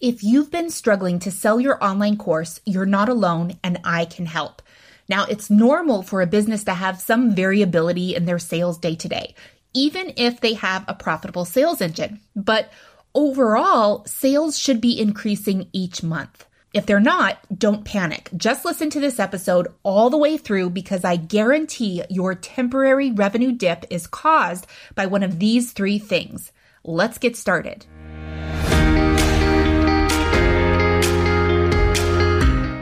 If you've been struggling to sell your online course, you're not alone and I can help. Now, it's normal for a business to have some variability in their sales day to day, even if they have a profitable sales engine. But overall, sales should be increasing each month. If they're not, don't panic. Just listen to this episode all the way through because I guarantee your temporary revenue dip is caused by one of these three things. Let's get started.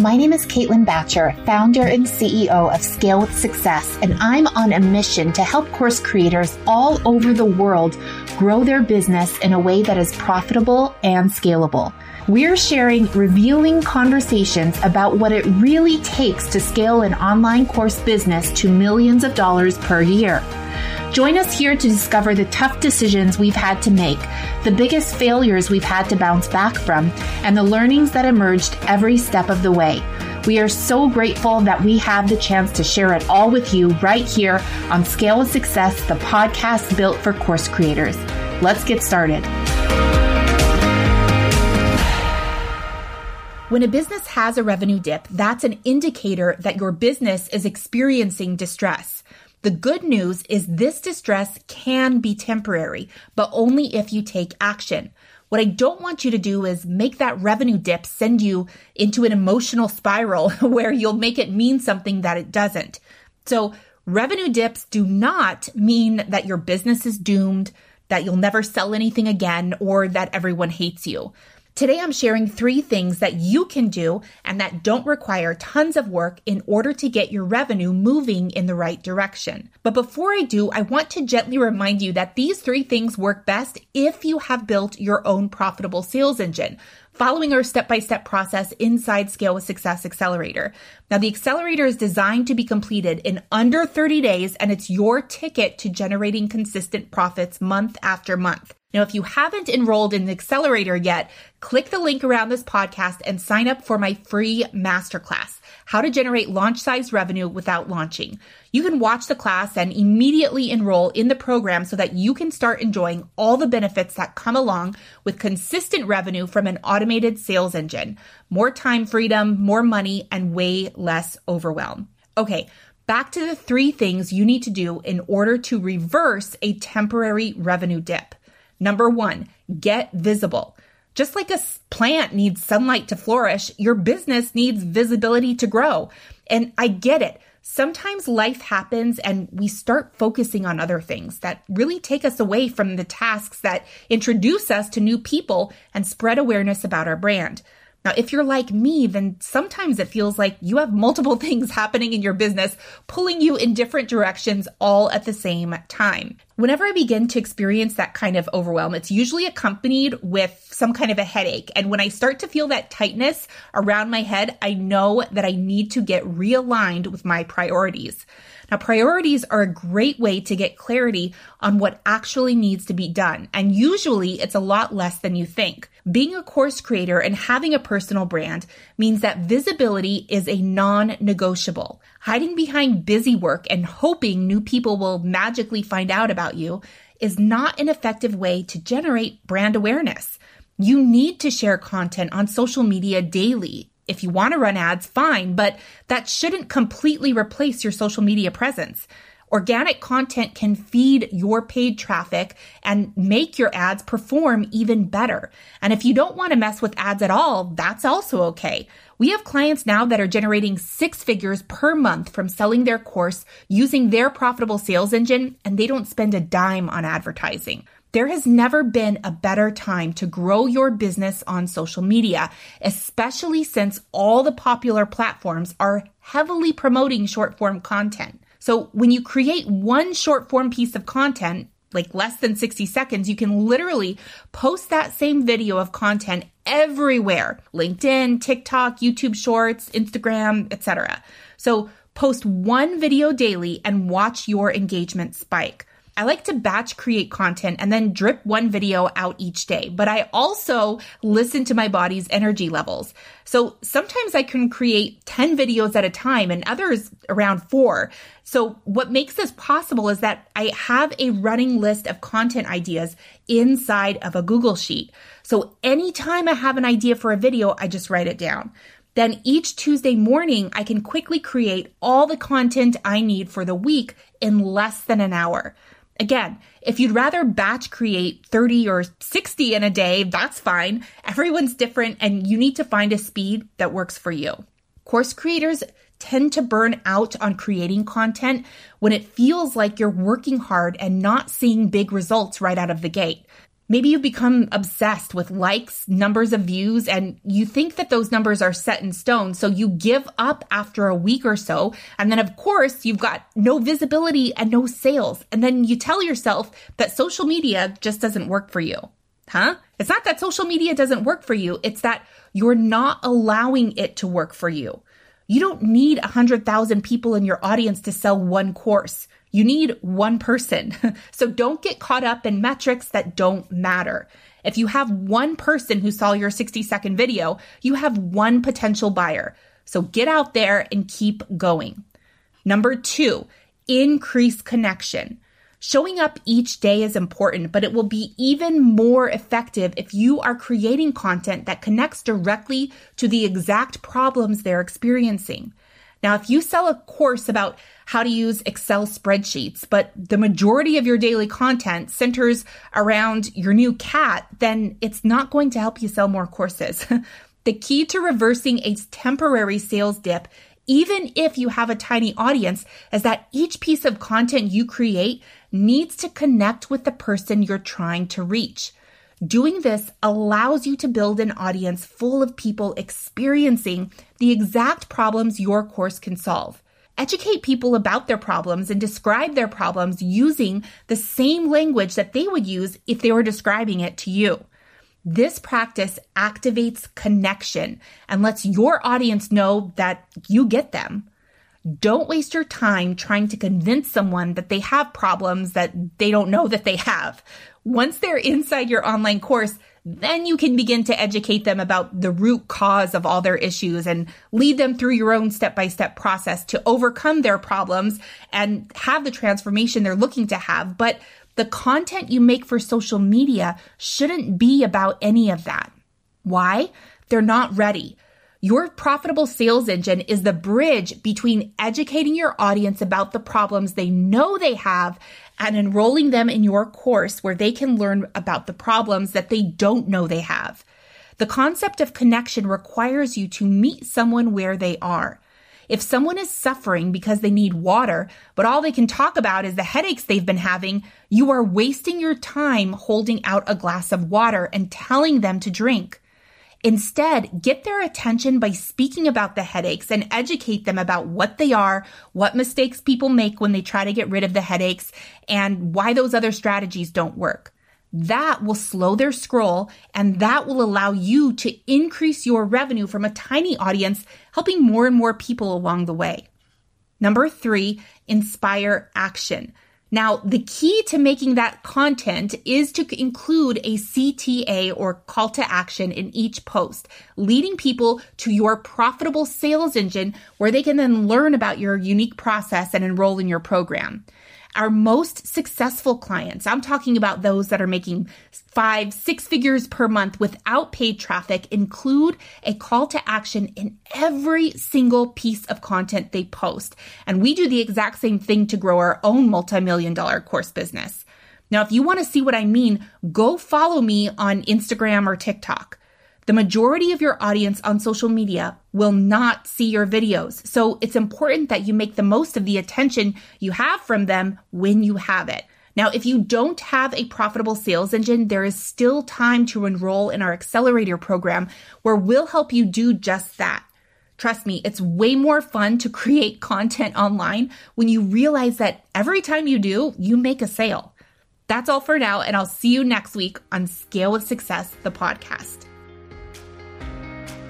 My name is Caitlin Bacher, founder and CEO of Scale with Success, and I'm on a mission to help course creators all over the world grow their business in a way that is profitable and scalable. We're sharing revealing conversations about what it really takes to scale an online course business to millions of dollars per year. Join us here to discover the tough decisions we've had to make, the biggest failures we've had to bounce back from, and the learnings that emerged every step of the way. We are so grateful that we have the chance to share it all with you right here on Scale with Success, the podcast built for course creators. Let's get started. When a business has a revenue dip, that's an indicator that your business is experiencing distress. The good news is this distress can be temporary, but only if you take action. What I don't want you to do is make that revenue dip send you into an emotional spiral where you'll make it mean something that it doesn't. So revenue dips do not mean that your business is doomed, that you'll never sell anything again, or that everyone hates you. Today, I'm sharing three things that you can do and that don't require tons of work in order to get your revenue moving in the right direction. But before I do, I want to gently remind you that these three things work best if you have built your own profitable sales engine following our step by step process inside Scale with Success Accelerator. Now, the accelerator is designed to be completed in under 30 days, and it's your ticket to generating consistent profits month after month. Now, if you haven't enrolled in the accelerator yet, click the link around this podcast and sign up for my free masterclass, how to generate launch size revenue without launching. You can watch the class and immediately enroll in the program so that you can start enjoying all the benefits that come along with consistent revenue from an automated sales engine, more time freedom, more money, and way less overwhelm. Okay. Back to the three things you need to do in order to reverse a temporary revenue dip. Number one, get visible. Just like a plant needs sunlight to flourish, your business needs visibility to grow. And I get it. Sometimes life happens and we start focusing on other things that really take us away from the tasks that introduce us to new people and spread awareness about our brand. Now, if you're like me, then sometimes it feels like you have multiple things happening in your business, pulling you in different directions all at the same time. Whenever I begin to experience that kind of overwhelm, it's usually accompanied with some kind of a headache. And when I start to feel that tightness around my head, I know that I need to get realigned with my priorities. Now, priorities are a great way to get clarity on what actually needs to be done. And usually it's a lot less than you think. Being a course creator and having a personal brand means that visibility is a non-negotiable. Hiding behind busy work and hoping new people will magically find out about you is not an effective way to generate brand awareness. You need to share content on social media daily if you want to run ads, fine, but that shouldn't completely replace your social media presence. Organic content can feed your paid traffic and make your ads perform even better. And if you don't want to mess with ads at all, that's also okay. We have clients now that are generating six figures per month from selling their course using their profitable sales engine, and they don't spend a dime on advertising. There has never been a better time to grow your business on social media, especially since all the popular platforms are heavily promoting short form content. So when you create one short form piece of content, like less than 60 seconds, you can literally post that same video of content everywhere. LinkedIn, TikTok, YouTube Shorts, Instagram, etc. So post one video daily and watch your engagement spike. I like to batch create content and then drip one video out each day, but I also listen to my body's energy levels. So sometimes I can create 10 videos at a time and others around four. So what makes this possible is that I have a running list of content ideas inside of a Google Sheet. So anytime I have an idea for a video, I just write it down. Then each Tuesday morning, I can quickly create all the content I need for the week in less than an hour. Again, if you'd rather batch create 30 or 60 in a day, that's fine. Everyone's different and you need to find a speed that works for you. Course creators tend to burn out on creating content when it feels like you're working hard and not seeing big results right out of the gate. Maybe you've become obsessed with likes, numbers of views, and you think that those numbers are set in stone. So you give up after a week or so. And then, of course, you've got no visibility and no sales. And then you tell yourself that social media just doesn't work for you. Huh? It's not that social media doesn't work for you. It's that you're not allowing it to work for you. You don't need 100,000 people in your audience to sell one course. You need one person. so don't get caught up in metrics that don't matter. If you have one person who saw your 60 second video, you have one potential buyer. So get out there and keep going. Number two, increase connection. Showing up each day is important, but it will be even more effective if you are creating content that connects directly to the exact problems they're experiencing. Now, if you sell a course about how to use Excel spreadsheets, but the majority of your daily content centers around your new cat, then it's not going to help you sell more courses. the key to reversing a temporary sales dip even if you have a tiny audience, is that each piece of content you create needs to connect with the person you're trying to reach. Doing this allows you to build an audience full of people experiencing the exact problems your course can solve. Educate people about their problems and describe their problems using the same language that they would use if they were describing it to you. This practice activates connection and lets your audience know that you get them. Don't waste your time trying to convince someone that they have problems that they don't know that they have. Once they're inside your online course, then you can begin to educate them about the root cause of all their issues and lead them through your own step by step process to overcome their problems and have the transformation they're looking to have. But the content you make for social media shouldn't be about any of that. Why? They're not ready. Your profitable sales engine is the bridge between educating your audience about the problems they know they have and enrolling them in your course where they can learn about the problems that they don't know they have. The concept of connection requires you to meet someone where they are. If someone is suffering because they need water, but all they can talk about is the headaches they've been having, you are wasting your time holding out a glass of water and telling them to drink. Instead, get their attention by speaking about the headaches and educate them about what they are, what mistakes people make when they try to get rid of the headaches, and why those other strategies don't work. That will slow their scroll and that will allow you to increase your revenue from a tiny audience, helping more and more people along the way. Number three, inspire action. Now, the key to making that content is to include a CTA or call to action in each post, leading people to your profitable sales engine where they can then learn about your unique process and enroll in your program. Our most successful clients, I'm talking about those that are making five, six figures per month without paid traffic, include a call to action in every single piece of content they post. And we do the exact same thing to grow our own multi-million dollar course business. Now, if you want to see what I mean, go follow me on Instagram or TikTok. The majority of your audience on social media will not see your videos. So it's important that you make the most of the attention you have from them when you have it. Now, if you don't have a profitable sales engine, there is still time to enroll in our accelerator program where we'll help you do just that. Trust me, it's way more fun to create content online when you realize that every time you do, you make a sale. That's all for now, and I'll see you next week on Scale with Success, the podcast.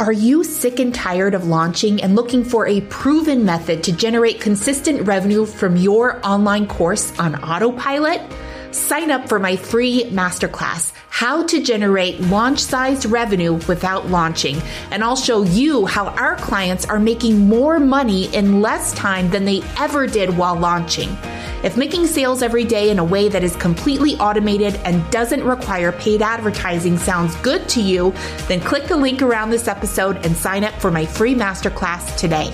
Are you sick and tired of launching and looking for a proven method to generate consistent revenue from your online course on autopilot? Sign up for my free masterclass, How to Generate Launch Sized Revenue Without Launching. And I'll show you how our clients are making more money in less time than they ever did while launching. If making sales every day in a way that is completely automated and doesn't require paid advertising sounds good to you, then click the link around this episode and sign up for my free masterclass today.